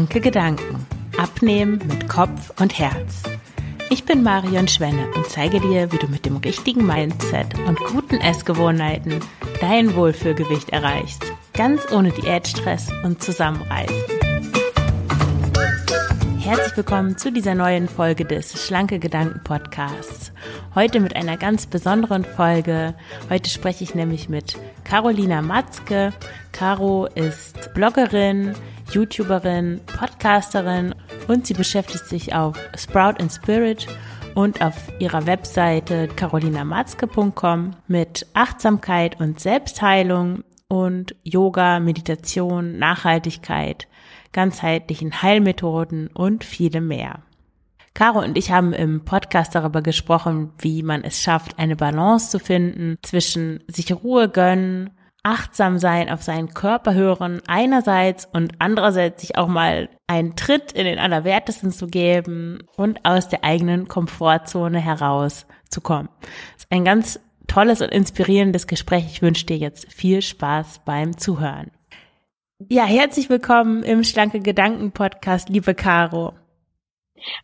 Schlanke Gedanken. Abnehmen mit Kopf und Herz. Ich bin Marion Schwenne und zeige dir, wie du mit dem richtigen Mindset und guten Essgewohnheiten dein Wohlfühlgewicht erreichst. Ganz ohne Diätstress und Zusammenreißen. Herzlich willkommen zu dieser neuen Folge des Schlanke Gedanken Podcasts. Heute mit einer ganz besonderen Folge. Heute spreche ich nämlich mit Carolina Matzke. Caro ist Bloggerin, YouTuberin, Podcasterin und sie beschäftigt sich auf Sprout and Spirit und auf ihrer Webseite carolinamatzke.com mit Achtsamkeit und Selbstheilung und Yoga, Meditation, Nachhaltigkeit, ganzheitlichen Heilmethoden und viele mehr. Caro und ich haben im Podcast darüber gesprochen, wie man es schafft, eine Balance zu finden zwischen sich Ruhe gönnen, achtsam sein, auf seinen Körper hören einerseits und andererseits sich auch mal einen Tritt in den Allerwertesten zu geben und aus der eigenen Komfortzone herauszukommen. Das ist ein ganz tolles und inspirierendes Gespräch. Ich wünsche dir jetzt viel Spaß beim Zuhören. Ja, herzlich willkommen im Schlanke Gedanken Podcast, liebe Caro.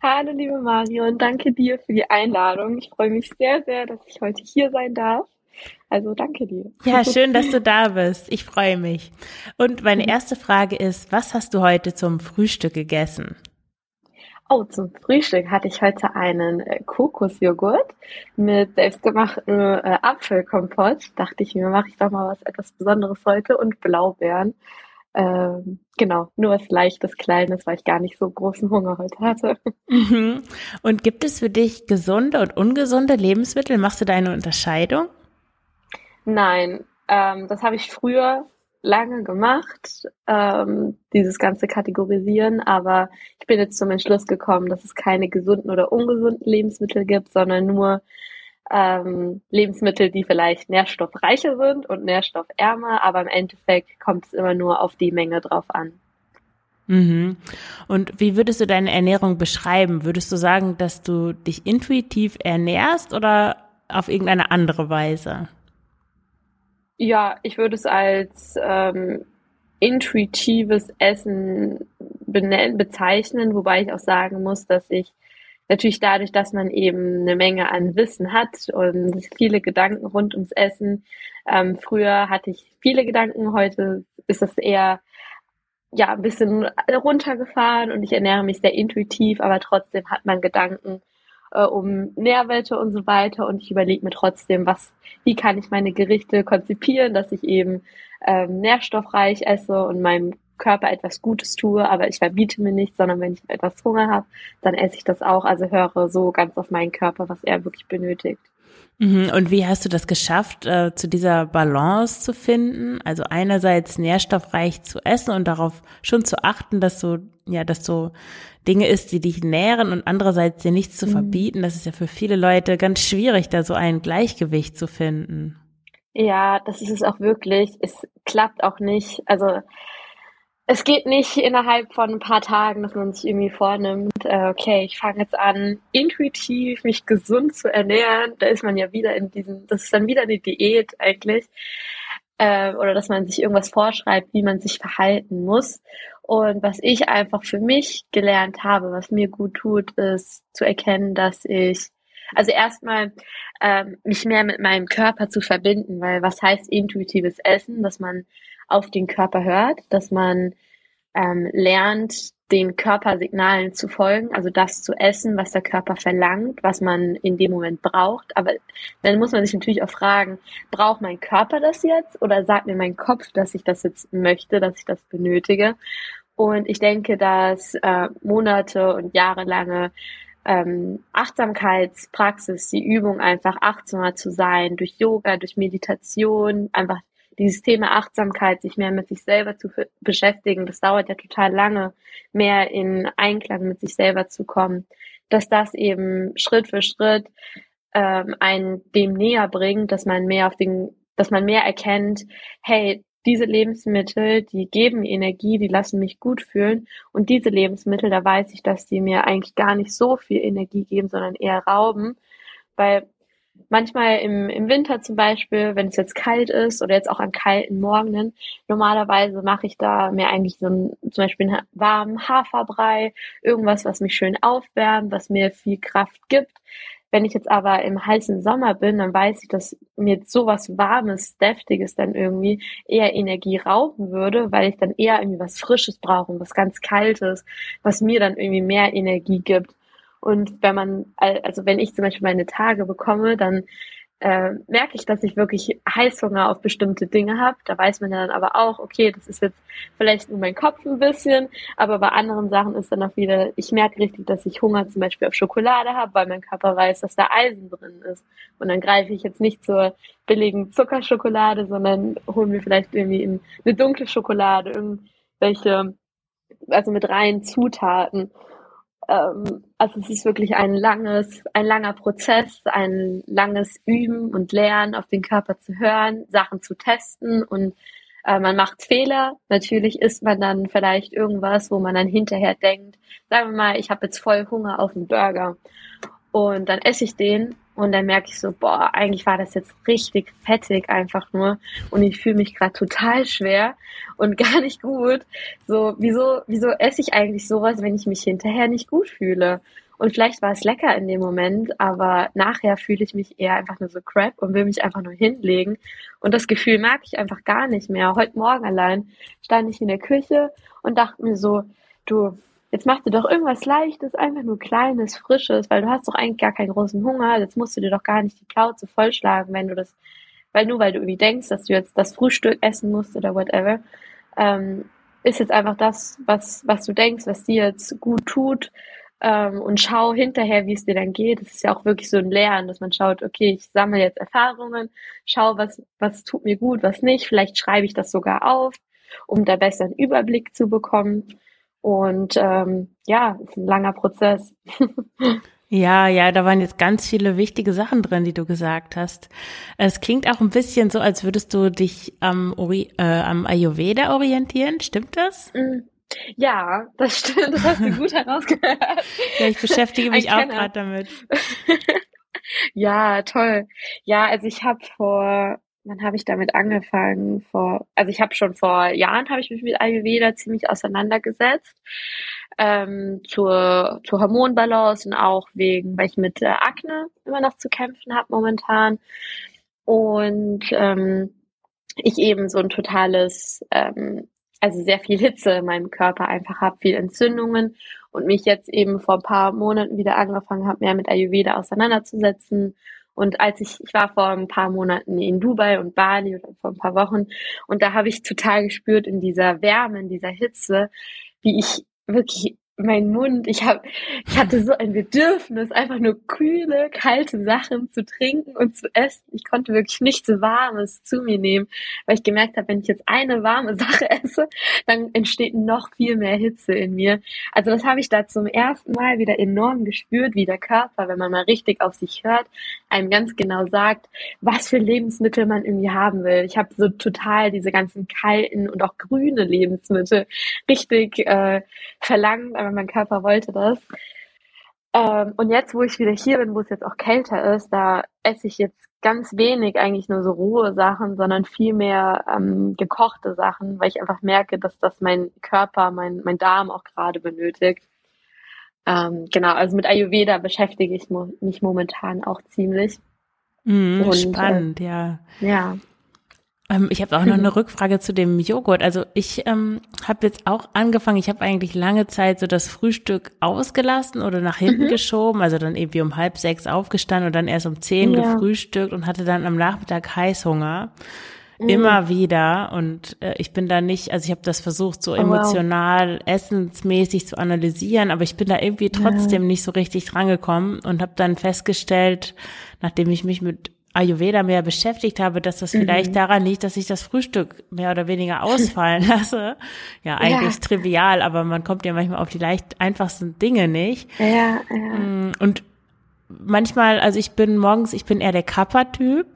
Hallo, liebe Marion, danke dir für die Einladung. Ich freue mich sehr, sehr, dass ich heute hier sein darf. Also danke dir. Ja, schön, dass du da bist. Ich freue mich. Und meine mhm. erste Frage ist, was hast du heute zum Frühstück gegessen? Oh, zum Frühstück hatte ich heute einen äh, Kokosjoghurt mit selbstgemachtem äh, Apfelkompott. Dachte ich mir, mache ich doch mal was etwas Besonderes heute und Blaubeeren. Ähm, genau, nur was leichtes, kleines, weil ich gar nicht so großen Hunger heute hatte. Mhm. Und gibt es für dich gesunde und ungesunde Lebensmittel? Machst du da eine Unterscheidung? Nein, ähm, das habe ich früher lange gemacht, ähm, dieses ganze Kategorisieren, aber ich bin jetzt zum Entschluss gekommen, dass es keine gesunden oder ungesunden Lebensmittel gibt, sondern nur ähm, Lebensmittel, die vielleicht nährstoffreicher sind und nährstoffärmer, aber im Endeffekt kommt es immer nur auf die Menge drauf an. Mhm. Und wie würdest du deine Ernährung beschreiben? Würdest du sagen, dass du dich intuitiv ernährst oder auf irgendeine andere Weise? Ja, ich würde es als ähm, intuitives Essen bezeichnen, wobei ich auch sagen muss, dass ich natürlich dadurch, dass man eben eine Menge an Wissen hat und viele Gedanken rund ums Essen. Ähm, früher hatte ich viele Gedanken, heute ist das eher ja ein bisschen runtergefahren und ich ernähre mich sehr intuitiv, aber trotzdem hat man Gedanken äh, um Nährwerte und so weiter. Und ich überlege mir trotzdem, was, wie kann ich meine Gerichte konzipieren, dass ich eben ähm, nährstoffreich esse und meinem Körper etwas Gutes tue, aber ich verbiete mir nichts, sondern wenn ich etwas Hunger habe, dann esse ich das auch. Also höre so ganz auf meinen Körper, was er wirklich benötigt. Mhm. Und wie hast du das geschafft, äh, zu dieser Balance zu finden? Also einerseits nährstoffreich zu essen und darauf schon zu achten, dass du, ja, dass du Dinge isst, die dich nähren und andererseits dir nichts zu mhm. verbieten. Das ist ja für viele Leute ganz schwierig, da so ein Gleichgewicht zu finden. Ja, das ist es auch wirklich. Es klappt auch nicht. Also es geht nicht innerhalb von ein paar Tagen, dass man sich irgendwie vornimmt, äh, okay, ich fange jetzt an, intuitiv mich gesund zu ernähren. Da ist man ja wieder in diesem, das ist dann wieder eine Diät eigentlich. Äh, oder dass man sich irgendwas vorschreibt, wie man sich verhalten muss. Und was ich einfach für mich gelernt habe, was mir gut tut, ist zu erkennen, dass ich also erstmal ähm, mich mehr mit meinem Körper zu verbinden, weil was heißt intuitives Essen, dass man auf den Körper hört, dass man ähm, lernt, den Körpersignalen zu folgen, also das zu essen, was der Körper verlangt, was man in dem Moment braucht. Aber dann muss man sich natürlich auch fragen, braucht mein Körper das jetzt oder sagt mir mein Kopf, dass ich das jetzt möchte, dass ich das benötige? Und ich denke, dass äh, Monate und jahrelange ähm, Achtsamkeitspraxis, die Übung einfach achtsamer zu sein, durch Yoga, durch Meditation, einfach dieses Thema Achtsamkeit, sich mehr mit sich selber zu beschäftigen, das dauert ja total lange, mehr in Einklang mit sich selber zu kommen, dass das eben Schritt für Schritt ähm, einen dem näher bringt, dass man mehr auf den, dass man mehr erkennt, hey, diese Lebensmittel, die geben Energie, die lassen mich gut fühlen. Und diese Lebensmittel, da weiß ich, dass die mir eigentlich gar nicht so viel Energie geben, sondern eher rauben. Weil manchmal im, im Winter zum Beispiel, wenn es jetzt kalt ist oder jetzt auch an kalten Morgenen, normalerweise mache ich da mir eigentlich so ein, zum Beispiel einen warmen Haferbrei, irgendwas, was mich schön aufwärmt, was mir viel Kraft gibt. Wenn ich jetzt aber im heißen Sommer bin, dann weiß ich, dass mir sowas Warmes, Deftiges dann irgendwie eher Energie rauben würde, weil ich dann eher irgendwie was Frisches brauche, was ganz Kaltes, was mir dann irgendwie mehr Energie gibt. Und wenn man, also wenn ich zum Beispiel meine Tage bekomme, dann äh, merke ich, dass ich wirklich Heißhunger auf bestimmte Dinge habe. Da weiß man dann aber auch, okay, das ist jetzt vielleicht nur mein Kopf ein bisschen, aber bei anderen Sachen ist dann auch wieder, ich merke richtig, dass ich Hunger zum Beispiel auf Schokolade habe, weil mein Körper weiß, dass da Eisen drin ist. Und dann greife ich jetzt nicht zur billigen Zuckerschokolade, sondern hole mir vielleicht irgendwie eine dunkle Schokolade, irgendwelche, also mit reinen Zutaten. Ähm, also es ist wirklich ein langes, ein langer Prozess, ein langes Üben und Lernen, auf den Körper zu hören, Sachen zu testen und äh, man macht Fehler. Natürlich isst man dann vielleicht irgendwas, wo man dann hinterher denkt, sagen wir mal, ich habe jetzt voll Hunger auf einen Burger und dann esse ich den und dann merke ich so, boah, eigentlich war das jetzt richtig fettig einfach nur. Und ich fühle mich gerade total schwer und gar nicht gut. So, wieso, wieso esse ich eigentlich sowas, wenn ich mich hinterher nicht gut fühle? Und vielleicht war es lecker in dem Moment, aber nachher fühle ich mich eher einfach nur so crap und will mich einfach nur hinlegen. Und das Gefühl mag ich einfach gar nicht mehr. Heute Morgen allein stand ich in der Küche und dachte mir so, du, jetzt mach dir doch irgendwas Leichtes, einfach nur Kleines, Frisches, weil du hast doch eigentlich gar keinen großen Hunger. Jetzt musst du dir doch gar nicht die Plauze vollschlagen, wenn du das, weil nur weil du irgendwie denkst, dass du jetzt das Frühstück essen musst oder whatever, ähm, ist jetzt einfach das, was, was du denkst, was dir jetzt gut tut. Ähm, und schau hinterher, wie es dir dann geht. Das ist ja auch wirklich so ein Lernen, dass man schaut, okay, ich sammle jetzt Erfahrungen, schau, was, was tut mir gut, was nicht. Vielleicht schreibe ich das sogar auf, um da besser einen Überblick zu bekommen. Und ähm, ja, ist ein langer Prozess. Ja, ja, da waren jetzt ganz viele wichtige Sachen drin, die du gesagt hast. Es klingt auch ein bisschen so, als würdest du dich am, Ori äh, am Ayurveda orientieren. Stimmt das? Mm. Ja, das stimmt. Das hast du gut herausgehört. ja, ich beschäftige mich auch gerade damit. ja, toll. Ja, also ich habe vor wann habe ich damit angefangen? Vor, also ich habe schon vor Jahren habe ich mich mit Ayurveda ziemlich auseinandergesetzt ähm, zur, zur Hormonbalance und auch wegen, weil ich mit äh, Akne immer noch zu kämpfen habe momentan und ähm, ich eben so ein totales, ähm, also sehr viel Hitze in meinem Körper einfach habe, viel Entzündungen und mich jetzt eben vor ein paar Monaten wieder angefangen habe, mehr mit Ayurveda auseinanderzusetzen und als ich, ich war vor ein paar Monaten in Dubai und Bali oder vor ein paar Wochen. Und da habe ich total gespürt in dieser Wärme, in dieser Hitze, wie ich wirklich mein Mund, ich habe, ich hatte so ein Bedürfnis, einfach nur kühle, kalte Sachen zu trinken und zu essen. Ich konnte wirklich nichts Warmes zu mir nehmen, weil ich gemerkt habe, wenn ich jetzt eine warme Sache esse, dann entsteht noch viel mehr Hitze in mir. Also das habe ich da zum ersten Mal wieder enorm gespürt, wie der Körper, wenn man mal richtig auf sich hört, einem ganz genau sagt, was für Lebensmittel man irgendwie haben will. Ich habe so total diese ganzen kalten und auch grüne Lebensmittel richtig äh, verlangt aber mein Körper wollte das. Ähm, und jetzt, wo ich wieder hier bin, wo es jetzt auch kälter ist, da esse ich jetzt ganz wenig eigentlich nur so rohe Sachen, sondern viel mehr ähm, gekochte Sachen, weil ich einfach merke, dass das mein Körper, mein, mein Darm auch gerade benötigt. Ähm, genau, also mit Ayurveda beschäftige ich mich momentan auch ziemlich. Mm, und, spannend, äh, ja. Ja. Ähm, ich habe auch noch eine Rückfrage zu dem Joghurt. Also ich ähm, habe jetzt auch angefangen, ich habe eigentlich lange Zeit so das Frühstück ausgelassen oder nach hinten mhm. geschoben, also dann irgendwie um halb sechs aufgestanden und dann erst um zehn ja. gefrühstückt und hatte dann am Nachmittag Heißhunger. Mhm. Immer wieder. Und äh, ich bin da nicht, also ich habe das versucht, so oh, emotional, wow. essensmäßig zu analysieren, aber ich bin da irgendwie trotzdem ja. nicht so richtig drangekommen und habe dann festgestellt, nachdem ich mich mit Ayurveda mehr beschäftigt habe, dass das vielleicht mhm. daran liegt, dass ich das Frühstück mehr oder weniger ausfallen lasse. Ja, eigentlich ja. trivial, aber man kommt ja manchmal auf die leicht einfachsten Dinge nicht. Ja, ja. Mm, und manchmal, also ich bin morgens, ich bin eher der Kappa-Typ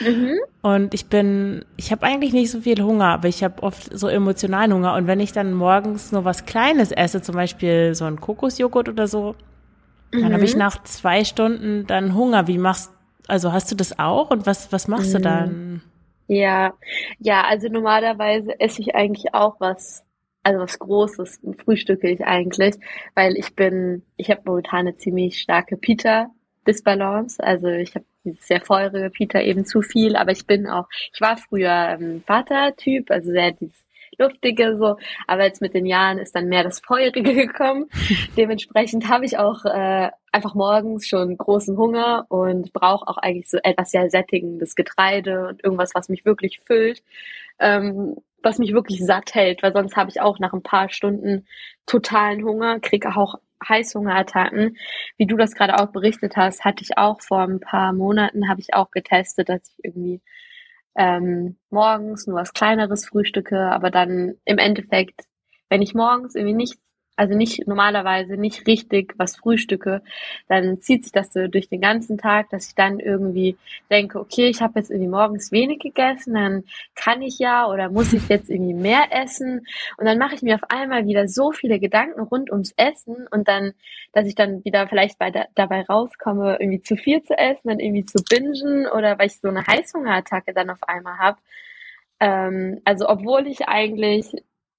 mhm. und ich bin, ich habe eigentlich nicht so viel Hunger, aber ich habe oft so emotionalen Hunger und wenn ich dann morgens nur was Kleines esse, zum Beispiel so ein Kokosjoghurt oder so, dann mhm. habe ich nach zwei Stunden dann Hunger. Wie machst also hast du das auch und was, was machst mhm. du dann? Ja, ja, also normalerweise esse ich eigentlich auch was, also was Großes, frühstücke ich eigentlich, weil ich bin, ich habe momentan eine ziemlich starke Pita-Disbalance, also ich habe sehr feurige Pita eben zu viel, aber ich bin auch, ich war früher ähm, Vater-Typ, also sehr dieses luftige so, aber jetzt mit den Jahren ist dann mehr das Feurige gekommen. Dementsprechend habe ich auch äh, einfach morgens schon großen Hunger und brauche auch eigentlich so etwas sehr sättigendes Getreide und irgendwas, was mich wirklich füllt, ähm, was mich wirklich satt hält, weil sonst habe ich auch nach ein paar Stunden totalen Hunger, kriege auch Heißhungerattacken. Wie du das gerade auch berichtet hast, hatte ich auch vor ein paar Monaten, habe ich auch getestet, dass ich irgendwie ähm, morgens nur was kleineres frühstücke, aber dann im Endeffekt, wenn ich morgens irgendwie nicht also nicht normalerweise nicht richtig was frühstücke, dann zieht sich das so durch den ganzen Tag, dass ich dann irgendwie denke, okay, ich habe jetzt irgendwie morgens wenig gegessen, dann kann ich ja oder muss ich jetzt irgendwie mehr essen und dann mache ich mir auf einmal wieder so viele Gedanken rund ums Essen und dann, dass ich dann wieder vielleicht bei da, dabei rauskomme, irgendwie zu viel zu essen, dann irgendwie zu bingen oder weil ich so eine Heißhungerattacke dann auf einmal habe. Ähm, also obwohl ich eigentlich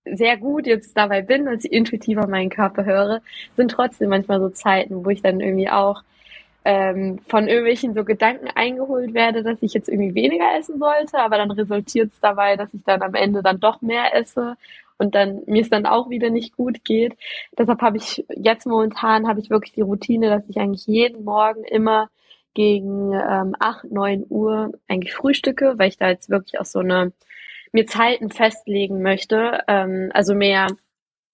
sehr gut jetzt dabei bin, als ich intuitiv auf meinen Körper höre, sind trotzdem manchmal so Zeiten, wo ich dann irgendwie auch ähm, von irgendwelchen so Gedanken eingeholt werde, dass ich jetzt irgendwie weniger essen sollte, aber dann resultiert es dabei, dass ich dann am Ende dann doch mehr esse und dann mir es dann auch wieder nicht gut geht. Deshalb habe ich jetzt momentan habe ich wirklich die Routine, dass ich eigentlich jeden Morgen immer gegen ähm, 8, 9 Uhr eigentlich frühstücke, weil ich da jetzt wirklich auch so eine mir Zeiten festlegen möchte, ähm, also mehr,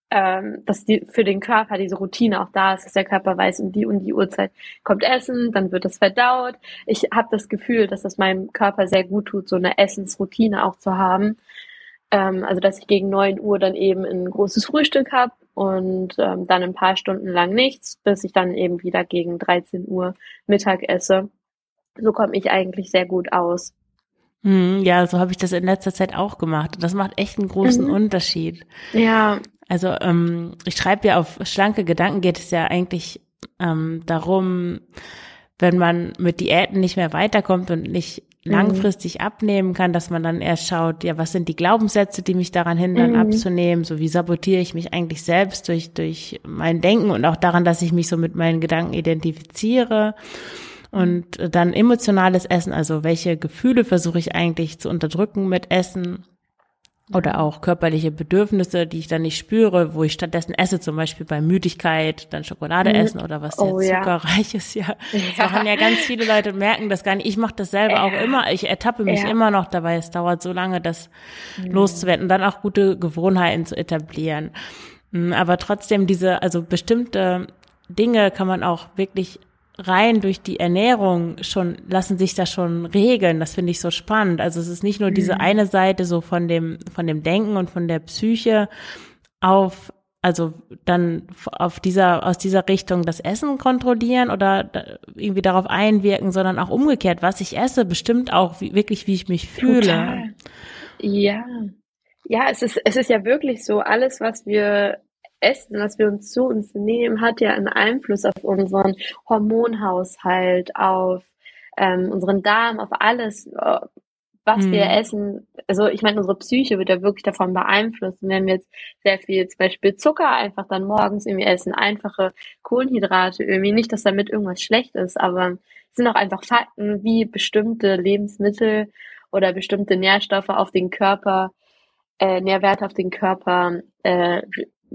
ähm, dass die für den Körper diese Routine auch da ist, dass der Körper weiß, um die und die Uhrzeit kommt Essen, dann wird es verdaut. Ich habe das Gefühl, dass das meinem Körper sehr gut tut, so eine Essensroutine auch zu haben. Ähm, also dass ich gegen neun Uhr dann eben ein großes Frühstück habe und ähm, dann ein paar Stunden lang nichts, bis ich dann eben wieder gegen 13 Uhr Mittag esse. So komme ich eigentlich sehr gut aus. Hm, ja, so habe ich das in letzter Zeit auch gemacht. Und das macht echt einen großen mhm. Unterschied. Ja. Also ähm, ich schreibe ja auf schlanke Gedanken geht es ja eigentlich ähm, darum, wenn man mit Diäten nicht mehr weiterkommt und nicht mhm. langfristig abnehmen kann, dass man dann erst schaut, ja, was sind die Glaubenssätze, die mich daran hindern, mhm. abzunehmen? So wie sabotiere ich mich eigentlich selbst durch, durch mein Denken und auch daran, dass ich mich so mit meinen Gedanken identifiziere. Und dann emotionales Essen, also welche Gefühle versuche ich eigentlich zu unterdrücken mit Essen oder auch körperliche Bedürfnisse, die ich dann nicht spüre, wo ich stattdessen esse, zum Beispiel bei Müdigkeit, dann Schokolade mhm. essen oder was oh, sehr zuckerreich ist. Ja, das ja. machen ja ganz viele Leute, merken das gar nicht. Ich mache das selber ja. auch immer. Ich ertappe mich ja. immer noch dabei. Es dauert so lange, das mhm. loszuwerden und dann auch gute Gewohnheiten zu etablieren. Mm, aber trotzdem diese, also bestimmte Dinge kann man auch wirklich rein durch die Ernährung schon, lassen sich da schon regeln. Das finde ich so spannend. Also es ist nicht nur diese mhm. eine Seite so von dem, von dem Denken und von der Psyche auf, also dann auf dieser, aus dieser Richtung das Essen kontrollieren oder irgendwie darauf einwirken, sondern auch umgekehrt, was ich esse, bestimmt auch wie, wirklich, wie ich mich fühle. Total. Ja. Ja, es ist, es ist ja wirklich so, alles, was wir Essen, was wir uns zu uns nehmen, hat ja einen Einfluss auf unseren Hormonhaushalt, auf ähm, unseren Darm, auf alles, äh, was hm. wir essen. Also ich meine, unsere Psyche wird ja wirklich davon beeinflusst. Und wenn wir jetzt sehr viel zum Beispiel Zucker einfach dann morgens irgendwie essen, einfache Kohlenhydrate irgendwie, nicht, dass damit irgendwas schlecht ist, aber es sind auch einfach Fakten, wie bestimmte Lebensmittel oder bestimmte Nährstoffe auf den Körper, äh, Nährwerte auf den Körper äh,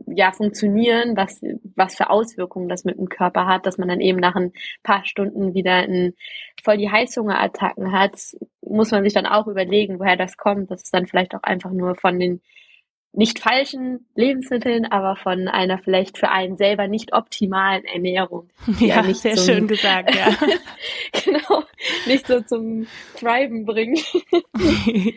ja funktionieren, was was für Auswirkungen das mit dem Körper hat, dass man dann eben nach ein paar Stunden wieder ein, voll die Heißhungerattacken hat, muss man sich dann auch überlegen, woher das kommt. Das ist dann vielleicht auch einfach nur von den nicht falschen Lebensmitteln, aber von einer vielleicht für einen selber nicht optimalen Ernährung. Ja, ja sehr zum, schön gesagt, ja. genau, nicht so zum Thriven bringen.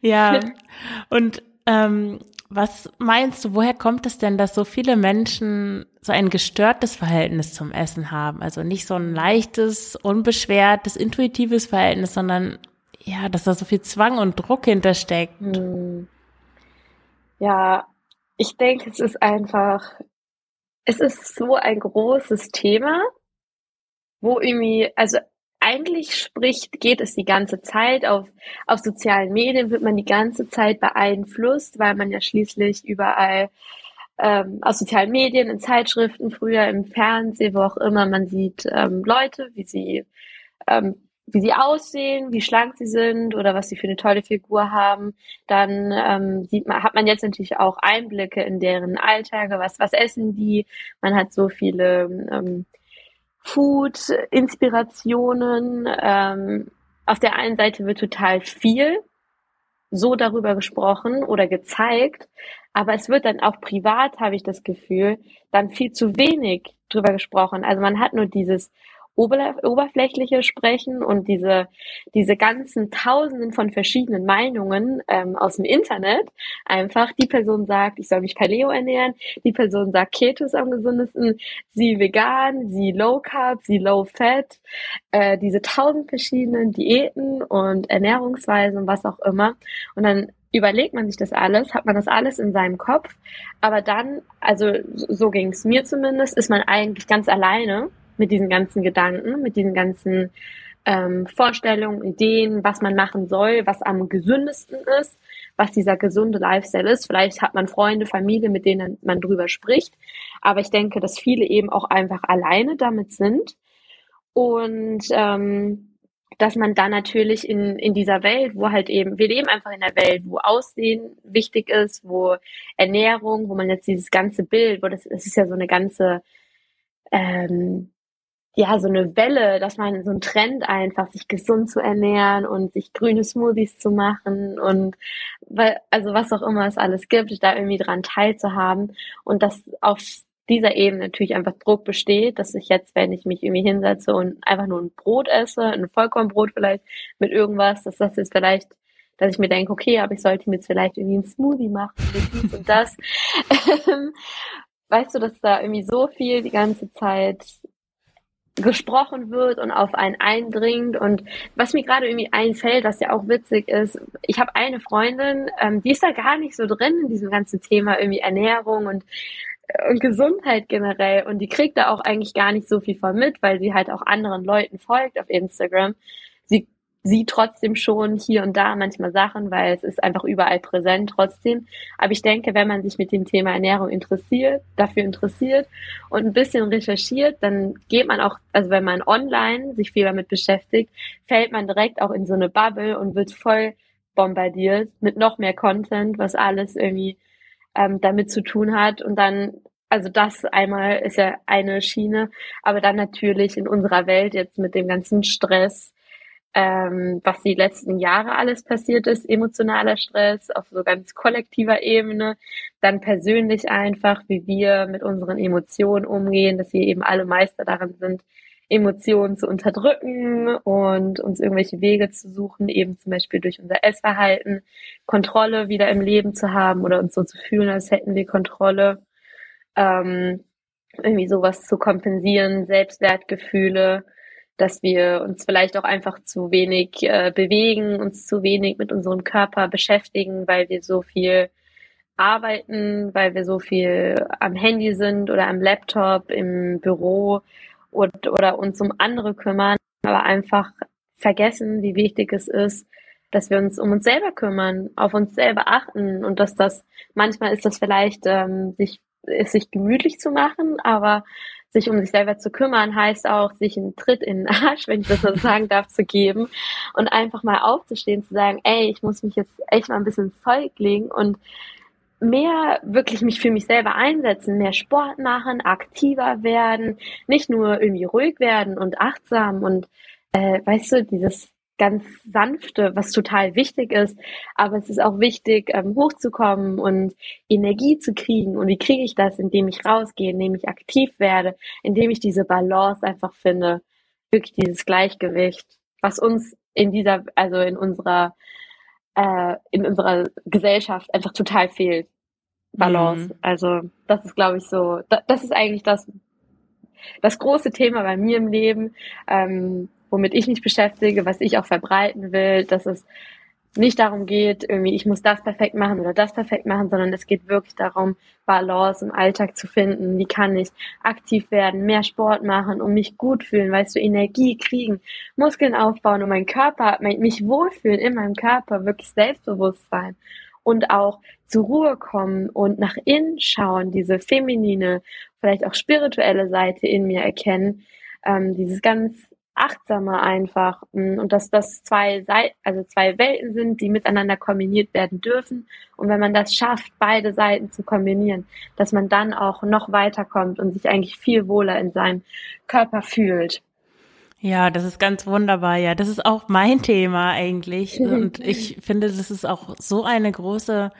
ja, und ähm, was meinst du, woher kommt es denn, dass so viele Menschen so ein gestörtes Verhältnis zum Essen haben? Also nicht so ein leichtes, unbeschwertes, intuitives Verhältnis, sondern ja, dass da so viel Zwang und Druck hintersteckt. Hm. Ja, ich denke, es ist einfach, es ist so ein großes Thema, wo irgendwie, also eigentlich spricht, geht es die ganze Zeit. Auf, auf sozialen Medien wird man die ganze Zeit beeinflusst, weil man ja schließlich überall ähm, aus sozialen Medien, in Zeitschriften, früher im Fernsehen, wo auch immer, man sieht ähm, Leute, wie sie ähm, wie sie aussehen, wie schlank sie sind oder was sie für eine tolle Figur haben, dann ähm, sieht man, hat man jetzt natürlich auch Einblicke in deren Alltage, was, was essen die. Man hat so viele ähm, Food-Inspirationen. Ähm, auf der einen Seite wird total viel so darüber gesprochen oder gezeigt, aber es wird dann auch privat, habe ich das Gefühl, dann viel zu wenig drüber gesprochen. Also man hat nur dieses oberflächliche Sprechen und diese, diese ganzen Tausenden von verschiedenen Meinungen ähm, aus dem Internet. Einfach, die Person sagt, ich soll mich Paleo ernähren, die Person sagt, Keto ist am gesündesten, sie vegan, sie low carb, sie low fat, äh, diese tausend verschiedenen Diäten und Ernährungsweisen, was auch immer. Und dann überlegt man sich das alles, hat man das alles in seinem Kopf, aber dann, also so ging es mir zumindest, ist man eigentlich ganz alleine mit diesen ganzen Gedanken, mit diesen ganzen ähm, Vorstellungen, Ideen, was man machen soll, was am gesündesten ist, was dieser gesunde Lifestyle ist. Vielleicht hat man Freunde, Familie, mit denen man drüber spricht. Aber ich denke, dass viele eben auch einfach alleine damit sind. Und ähm, dass man dann natürlich in, in dieser Welt, wo halt eben, wir leben einfach in einer Welt, wo Aussehen wichtig ist, wo Ernährung, wo man jetzt dieses ganze Bild, wo das, das ist ja so eine ganze ähm, ja, so eine Welle, dass man so ein Trend einfach, sich gesund zu ernähren und sich grüne Smoothies zu machen und weil, also was auch immer es alles gibt, da irgendwie dran teilzuhaben und dass auf dieser Ebene natürlich einfach Druck besteht, dass ich jetzt, wenn ich mich irgendwie hinsetze und einfach nur ein Brot esse, ein Vollkornbrot vielleicht mit irgendwas, dass das jetzt vielleicht dass ich mir denke, okay, aber ich sollte mir jetzt vielleicht irgendwie einen Smoothie machen und das. Ähm, weißt du, dass da irgendwie so viel die ganze Zeit gesprochen wird und auf einen eindringt. Und was mir gerade irgendwie einfällt, was ja auch witzig ist, ich habe eine Freundin, ähm, die ist da gar nicht so drin in diesem ganzen Thema irgendwie Ernährung und äh, und Gesundheit generell und die kriegt da auch eigentlich gar nicht so viel von mit, weil sie halt auch anderen Leuten folgt auf Instagram. Sie sieht trotzdem schon hier und da manchmal Sachen, weil es ist einfach überall präsent trotzdem. Aber ich denke, wenn man sich mit dem Thema Ernährung interessiert, dafür interessiert und ein bisschen recherchiert, dann geht man auch, also wenn man online sich viel damit beschäftigt, fällt man direkt auch in so eine Bubble und wird voll bombardiert mit noch mehr Content, was alles irgendwie ähm, damit zu tun hat. Und dann also das einmal ist ja eine Schiene, aber dann natürlich in unserer Welt jetzt mit dem ganzen Stress, ähm, was die letzten Jahre alles passiert ist, emotionaler Stress auf so ganz kollektiver Ebene, dann persönlich einfach, wie wir mit unseren Emotionen umgehen, dass wir eben alle Meister darin sind, Emotionen zu unterdrücken und uns irgendwelche Wege zu suchen, eben zum Beispiel durch unser Essverhalten Kontrolle wieder im Leben zu haben oder uns so zu fühlen, als hätten wir Kontrolle, ähm, irgendwie sowas zu kompensieren, Selbstwertgefühle, dass wir uns vielleicht auch einfach zu wenig äh, bewegen, uns zu wenig mit unserem Körper beschäftigen, weil wir so viel arbeiten, weil wir so viel am Handy sind oder am Laptop, im Büro und, oder uns um andere kümmern, aber einfach vergessen, wie wichtig es ist, dass wir uns um uns selber kümmern, auf uns selber achten und dass das manchmal ist das vielleicht ähm, sich es sich gemütlich zu machen, aber sich um sich selber zu kümmern, heißt auch, sich einen Tritt in den Arsch, wenn ich das so sagen darf, zu geben und einfach mal aufzustehen, zu sagen, ey, ich muss mich jetzt echt mal ein bisschen Zeug legen und mehr wirklich mich für mich selber einsetzen, mehr Sport machen, aktiver werden, nicht nur irgendwie ruhig werden und achtsam und äh, weißt du, dieses ganz sanfte, was total wichtig ist. Aber es ist auch wichtig, ähm, hochzukommen und Energie zu kriegen. Und wie kriege ich das, indem ich rausgehe, indem ich aktiv werde, indem ich diese Balance einfach finde, wirklich dieses Gleichgewicht, was uns in dieser, also in unserer, äh, in unserer Gesellschaft einfach total fehlt. Balance. Mhm. Also das ist, glaube ich, so, das ist eigentlich das, das große Thema bei mir im Leben. Ähm, womit ich mich beschäftige, was ich auch verbreiten will, dass es nicht darum geht, irgendwie, ich muss das perfekt machen oder das perfekt machen, sondern es geht wirklich darum, Balance im Alltag zu finden. Wie kann ich aktiv werden, mehr Sport machen und mich gut fühlen, weißt du, Energie kriegen, Muskeln aufbauen und mein Körper, mich wohlfühlen in meinem Körper, wirklich selbstbewusst sein und auch zur Ruhe kommen und nach innen schauen, diese feminine, vielleicht auch spirituelle Seite in mir erkennen, ähm, dieses ganz achtsame einfach mm, und dass das zwei Seiten, also zwei Welten sind, die miteinander kombiniert werden dürfen. Und wenn man das schafft, beide Seiten zu kombinieren, dass man dann auch noch weiterkommt und sich eigentlich viel wohler in seinem Körper fühlt. Ja, das ist ganz wunderbar. Ja, das ist auch mein Thema eigentlich. Und ich finde, das ist auch so eine große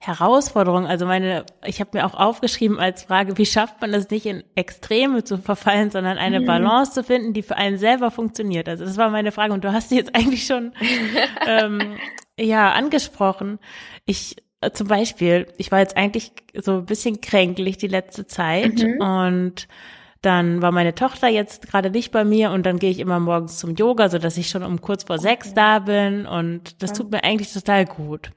Herausforderung. Also meine, ich habe mir auch aufgeschrieben als Frage, wie schafft man es nicht in Extreme zu verfallen, sondern eine mhm. Balance zu finden, die für einen selber funktioniert. Also das war meine Frage und du hast sie jetzt eigentlich schon ähm, ja angesprochen. Ich äh, zum Beispiel, ich war jetzt eigentlich so ein bisschen kränklich die letzte Zeit mhm. und dann war meine Tochter jetzt gerade nicht bei mir und dann gehe ich immer morgens zum Yoga, so dass ich schon um kurz vor okay. sechs da bin und das tut mir eigentlich total gut.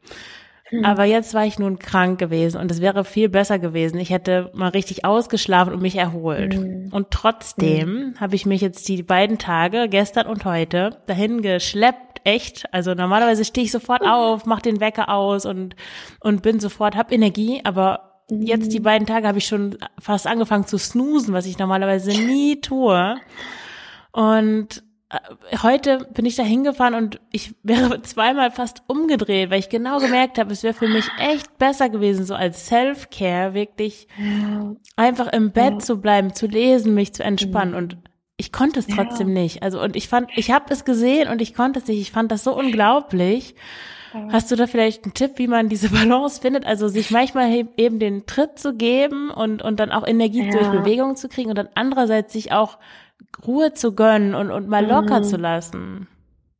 Hm. Aber jetzt war ich nun krank gewesen und es wäre viel besser gewesen. Ich hätte mal richtig ausgeschlafen und mich erholt. Mhm. Und trotzdem mhm. habe ich mich jetzt die beiden Tage, gestern und heute, dahin geschleppt, echt. Also normalerweise stehe ich sofort auf, mach den Wecker aus und, und bin sofort, hab Energie, aber mhm. jetzt die beiden Tage habe ich schon fast angefangen zu snoosen, was ich normalerweise nie tue. Und heute bin ich da hingefahren und ich wäre zweimal fast umgedreht, weil ich genau gemerkt habe, es wäre für mich echt besser gewesen, so als Self-Care wirklich ja. einfach im Bett ja. zu bleiben, zu lesen, mich zu entspannen und ich konnte es trotzdem ja. nicht. Also und ich fand, ich habe es gesehen und ich konnte es nicht. Ich fand das so unglaublich. Hast du da vielleicht einen Tipp, wie man diese Balance findet? Also sich manchmal eben den Tritt zu geben und, und dann auch Energie durch Bewegung zu kriegen und dann andererseits sich auch Ruhe zu gönnen und, und mal locker mhm. zu lassen.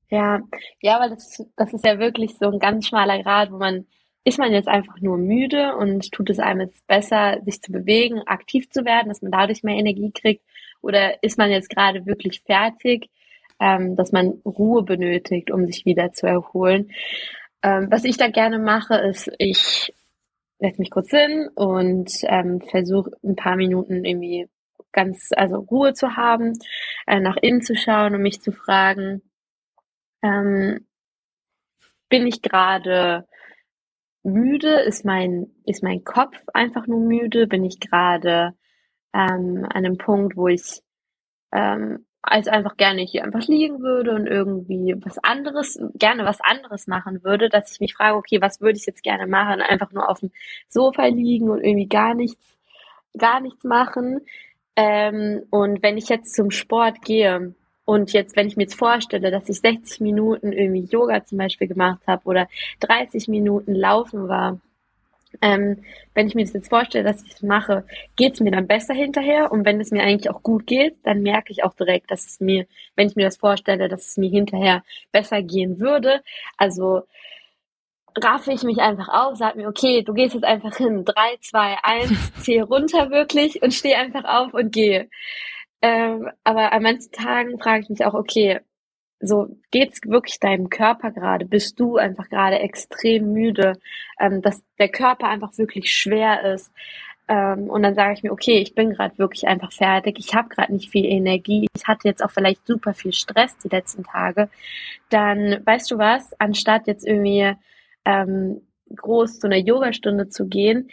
Ja, ja, weil das, das ist ja wirklich so ein ganz schmaler Grad, wo man, ist man jetzt einfach nur müde und tut es einem jetzt besser, sich zu bewegen, aktiv zu werden, dass man dadurch mehr Energie kriegt? Oder ist man jetzt gerade wirklich fertig, ähm, dass man Ruhe benötigt, um sich wieder zu erholen? Ähm, was ich da gerne mache, ist, ich setze mich kurz hin und ähm, versuche ein paar Minuten irgendwie ganz, also Ruhe zu haben, äh, nach innen zu schauen und mich zu fragen, ähm, bin ich gerade müde? Ist mein, ist mein Kopf einfach nur müde? Bin ich gerade ähm, an einem Punkt, wo ich ähm, als einfach gerne hier einfach liegen würde und irgendwie was anderes, gerne was anderes machen würde, dass ich mich frage, okay, was würde ich jetzt gerne machen? Einfach nur auf dem Sofa liegen und irgendwie gar nichts, gar nichts machen. Ähm, und wenn ich jetzt zum Sport gehe und jetzt, wenn ich mir jetzt vorstelle, dass ich 60 Minuten irgendwie Yoga zum Beispiel gemacht habe oder 30 Minuten laufen war, ähm, wenn ich mir das jetzt vorstelle, dass ich es mache, geht es mir dann besser hinterher. Und wenn es mir eigentlich auch gut geht, dann merke ich auch direkt, dass es mir, wenn ich mir das vorstelle, dass es mir hinterher besser gehen würde. Also raffe ich mich einfach auf, sag mir, okay, du gehst jetzt einfach hin, drei, zwei, eins, zähl runter wirklich und steh einfach auf und gehe. Ähm, aber an manchen Tagen frage ich mich auch, okay, so geht's wirklich deinem Körper gerade? Bist du einfach gerade extrem müde, ähm, dass der Körper einfach wirklich schwer ist? Ähm, und dann sage ich mir, okay, ich bin gerade wirklich einfach fertig. Ich habe gerade nicht viel Energie. Ich hatte jetzt auch vielleicht super viel Stress die letzten Tage. Dann weißt du was? Anstatt jetzt irgendwie ähm, groß zu einer Yogastunde zu gehen,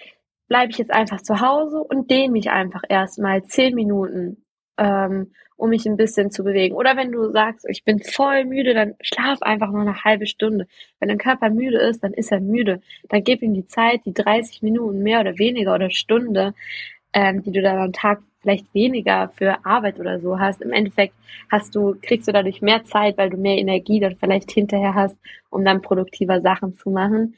bleibe ich jetzt einfach zu Hause und dehne mich einfach erstmal zehn Minuten, ähm, um mich ein bisschen zu bewegen. Oder wenn du sagst, ich bin voll müde, dann schlaf einfach nur eine halbe Stunde. Wenn dein Körper müde ist, dann ist er müde. Dann gib ihm die Zeit, die 30 Minuten mehr oder weniger oder Stunde, ähm, die du dann am Tag vielleicht weniger für Arbeit oder so hast. Im Endeffekt hast du, kriegst du dadurch mehr Zeit, weil du mehr Energie dann vielleicht hinterher hast, um dann produktiver Sachen zu machen.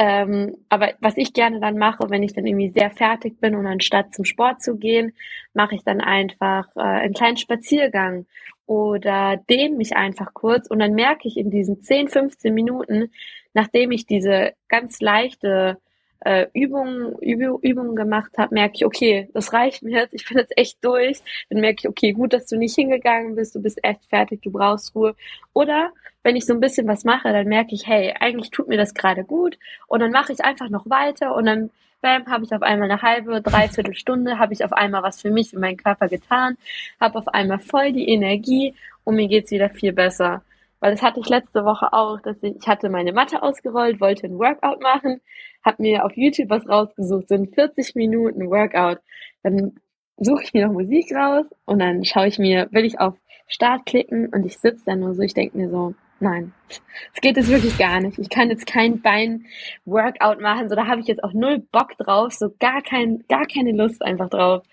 Ähm, aber was ich gerne dann mache, wenn ich dann irgendwie sehr fertig bin und anstatt zum Sport zu gehen, mache ich dann einfach äh, einen kleinen Spaziergang oder dehne mich einfach kurz und dann merke ich in diesen 10, 15 Minuten, nachdem ich diese ganz leichte äh, Übungen, Übung, Übungen gemacht habe, merke ich, okay, das reicht mir jetzt, ich bin jetzt echt durch. Dann merke ich, okay, gut, dass du nicht hingegangen bist, du bist echt fertig, du brauchst Ruhe. Oder wenn ich so ein bisschen was mache, dann merke ich, hey, eigentlich tut mir das gerade gut und dann mache ich einfach noch weiter und dann bam, habe ich auf einmal eine halbe, dreiviertel Stunde, habe ich auf einmal was für mich und meinen Körper getan, habe auf einmal voll die Energie und mir geht's wieder viel besser. Weil das hatte ich letzte Woche auch, dass ich, ich hatte meine Matte ausgerollt, wollte ein Workout machen, habe mir auf YouTube was rausgesucht, sind 40 Minuten Workout. Dann suche ich mir noch Musik raus und dann schaue ich mir, will ich auf Start klicken und ich sitze dann nur so, ich denke mir so, nein, es geht jetzt wirklich gar nicht. Ich kann jetzt kein Bein-Workout machen, so da habe ich jetzt auch null Bock drauf, so gar kein, gar keine Lust einfach drauf.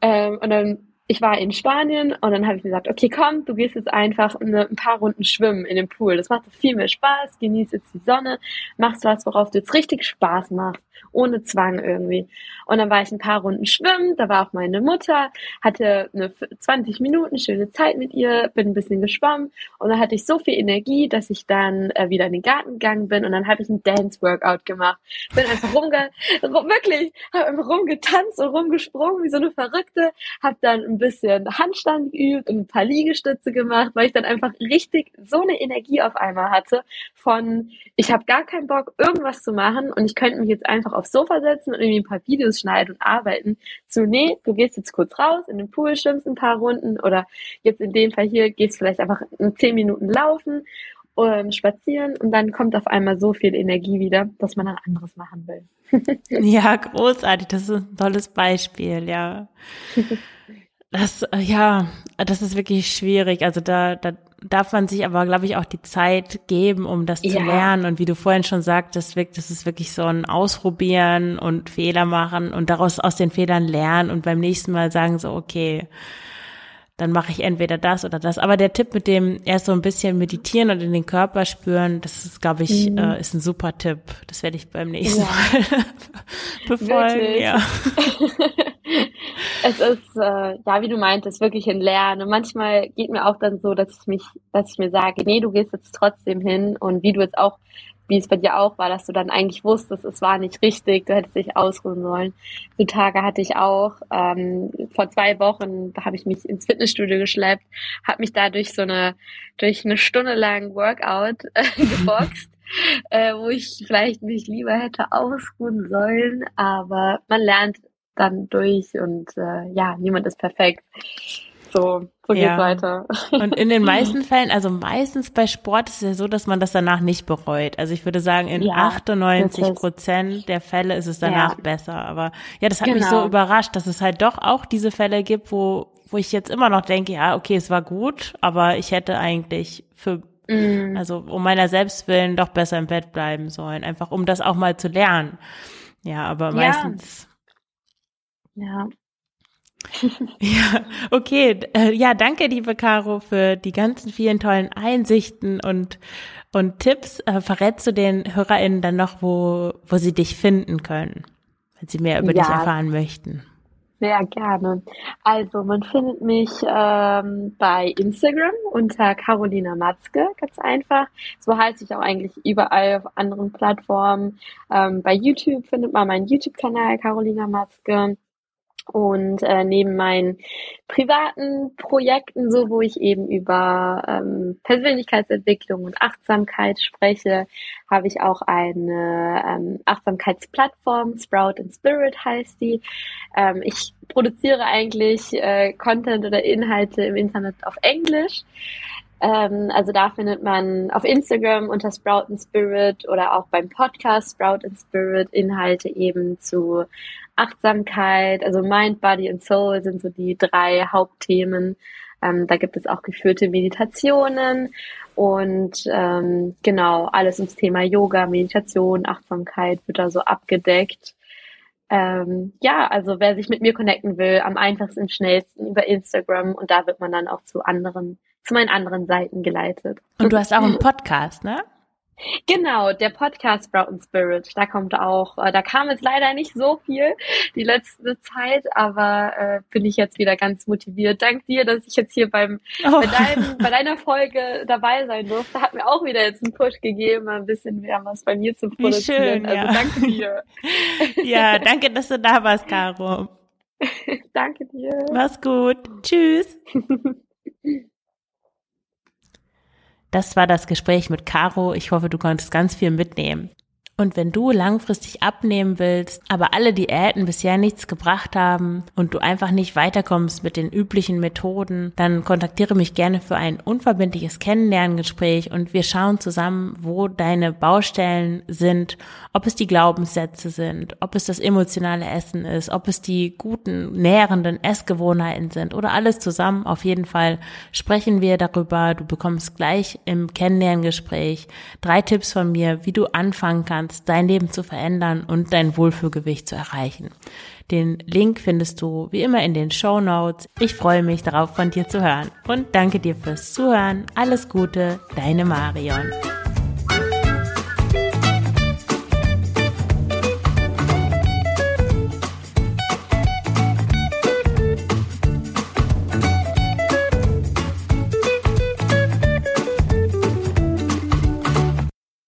Ähm, und dann ich war in Spanien und dann habe ich gesagt, okay, komm, du gehst jetzt einfach eine, ein paar Runden schwimmen in dem Pool. Das macht viel mehr Spaß, genieß jetzt die Sonne, machst was, worauf du jetzt richtig Spaß machst, ohne Zwang irgendwie. Und dann war ich ein paar Runden schwimmen, da war auch meine Mutter, hatte eine 20 Minuten schöne Zeit mit ihr, bin ein bisschen geschwommen und dann hatte ich so viel Energie, dass ich dann äh, wieder in den Garten gegangen bin und dann habe ich ein Dance-Workout gemacht. Bin einfach rumge... wirklich, habe einfach rumgetanzt und rumgesprungen wie so eine Verrückte, habe dann bisschen Handstand geübt und ein paar Liegestütze gemacht, weil ich dann einfach richtig so eine Energie auf einmal hatte von, ich habe gar keinen Bock, irgendwas zu machen und ich könnte mich jetzt einfach aufs Sofa setzen und irgendwie ein paar Videos schneiden und arbeiten. So, nee, du gehst jetzt kurz raus in den Pool, schwimmst ein paar Runden oder jetzt in dem Fall hier gehst vielleicht einfach zehn Minuten laufen und spazieren und dann kommt auf einmal so viel Energie wieder, dass man dann anderes machen will. ja, großartig. Das ist ein tolles Beispiel, ja. Das, äh, ja, das ist wirklich schwierig. Also da, da darf man sich aber, glaube ich, auch die Zeit geben, um das ja. zu lernen. Und wie du vorhin schon sagtest, das ist wirklich so ein Ausprobieren und Fehler machen und daraus aus den Fehlern lernen und beim nächsten Mal sagen so, okay, dann mache ich entweder das oder das. Aber der Tipp mit dem erst so ein bisschen meditieren und in den Körper spüren, das ist, glaube ich, mhm. äh, ist ein super Tipp. Das werde ich beim nächsten ja. Mal befolgen. Ja. es ist, äh, ja, wie du meintest, wirklich ein Lernen. Und manchmal geht mir auch dann so, dass ich mich, dass ich mir sage, nee, du gehst jetzt trotzdem hin. Und wie du jetzt auch, wie es bei dir auch war, dass du dann eigentlich wusstest, es war nicht richtig, du hättest dich ausruhen sollen. So Tage hatte ich auch. Ähm, vor zwei Wochen habe ich mich ins Fitnessstudio geschleppt, habe mich da durch so eine, durch eine Stunde lang Workout äh, geboxt. äh, wo ich vielleicht mich lieber hätte ausruhen sollen, aber man lernt dann durch und äh, ja, niemand ist perfekt. So, so ja. geht's weiter. Und in den meisten Fällen, also meistens bei Sport ist es ja so, dass man das danach nicht bereut. Also ich würde sagen, in ja, 98 Prozent der Fälle ist es danach ja. besser. Aber ja, das hat genau. mich so genau. überrascht, dass es halt doch auch diese Fälle gibt, wo, wo ich jetzt immer noch denke, ja, okay, es war gut, aber ich hätte eigentlich für mm. also um meiner Selbstwillen doch besser im Bett bleiben sollen, einfach um das auch mal zu lernen. Ja, aber meistens ja. ja, okay. Äh, ja, danke, liebe Caro, für die ganzen vielen tollen Einsichten und, und Tipps. Äh, verrätst du den HörerInnen dann noch, wo, wo sie dich finden können, wenn sie mehr über ja. dich erfahren möchten? Sehr gerne. Also man findet mich ähm, bei Instagram unter Carolina Matzke, ganz einfach. So heiße ich auch eigentlich überall auf anderen Plattformen. Ähm, bei YouTube findet man meinen YouTube-Kanal Carolina Matzke. Und äh, neben meinen privaten Projekten, so wo ich eben über ähm, Persönlichkeitsentwicklung und Achtsamkeit spreche, habe ich auch eine ähm, Achtsamkeitsplattform, Sprout and Spirit heißt die. Ähm, ich produziere eigentlich äh, Content oder Inhalte im Internet auf Englisch. Ähm, also da findet man auf Instagram unter Sprout and Spirit oder auch beim Podcast Sprout and Spirit Inhalte eben zu Achtsamkeit, also Mind, Body und Soul sind so die drei Hauptthemen. Ähm, da gibt es auch geführte Meditationen und ähm, genau alles ums Thema Yoga, Meditation, Achtsamkeit wird da so abgedeckt. Ähm, ja, also wer sich mit mir connecten will, am einfachsten, schnellsten über Instagram und da wird man dann auch zu anderen, zu meinen anderen Seiten geleitet. Und du hast auch einen Podcast, ne? Genau, der Podcast and Spirit, da kommt auch, äh, da kam jetzt leider nicht so viel die letzte Zeit, aber äh, bin ich jetzt wieder ganz motiviert. Dank dir, dass ich jetzt hier beim oh. bei, dein, bei deiner Folge dabei sein durfte, hat mir auch wieder jetzt einen Push gegeben, ein bisschen mehr was bei mir zu produzieren. Schön, also ja. danke dir. Ja, danke, dass du da warst, Caro. danke dir. Mach's gut. Tschüss. Das war das Gespräch mit Caro. Ich hoffe, du konntest ganz viel mitnehmen. Und wenn du langfristig abnehmen willst, aber alle Diäten bisher nichts gebracht haben und du einfach nicht weiterkommst mit den üblichen Methoden, dann kontaktiere mich gerne für ein unverbindliches Kennenlerngespräch und wir schauen zusammen, wo deine Baustellen sind, ob es die Glaubenssätze sind, ob es das emotionale Essen ist, ob es die guten, nährenden Essgewohnheiten sind oder alles zusammen. Auf jeden Fall sprechen wir darüber. Du bekommst gleich im Kennenlerngespräch drei Tipps von mir, wie du anfangen kannst, kannst, dein Leben zu verändern und dein Wohlfühlgewicht zu erreichen. Den Link findest du wie immer in den Show Notes. Ich freue mich darauf, von dir zu hören und danke dir fürs Zuhören. Alles Gute, deine Marion.